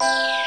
Yeah.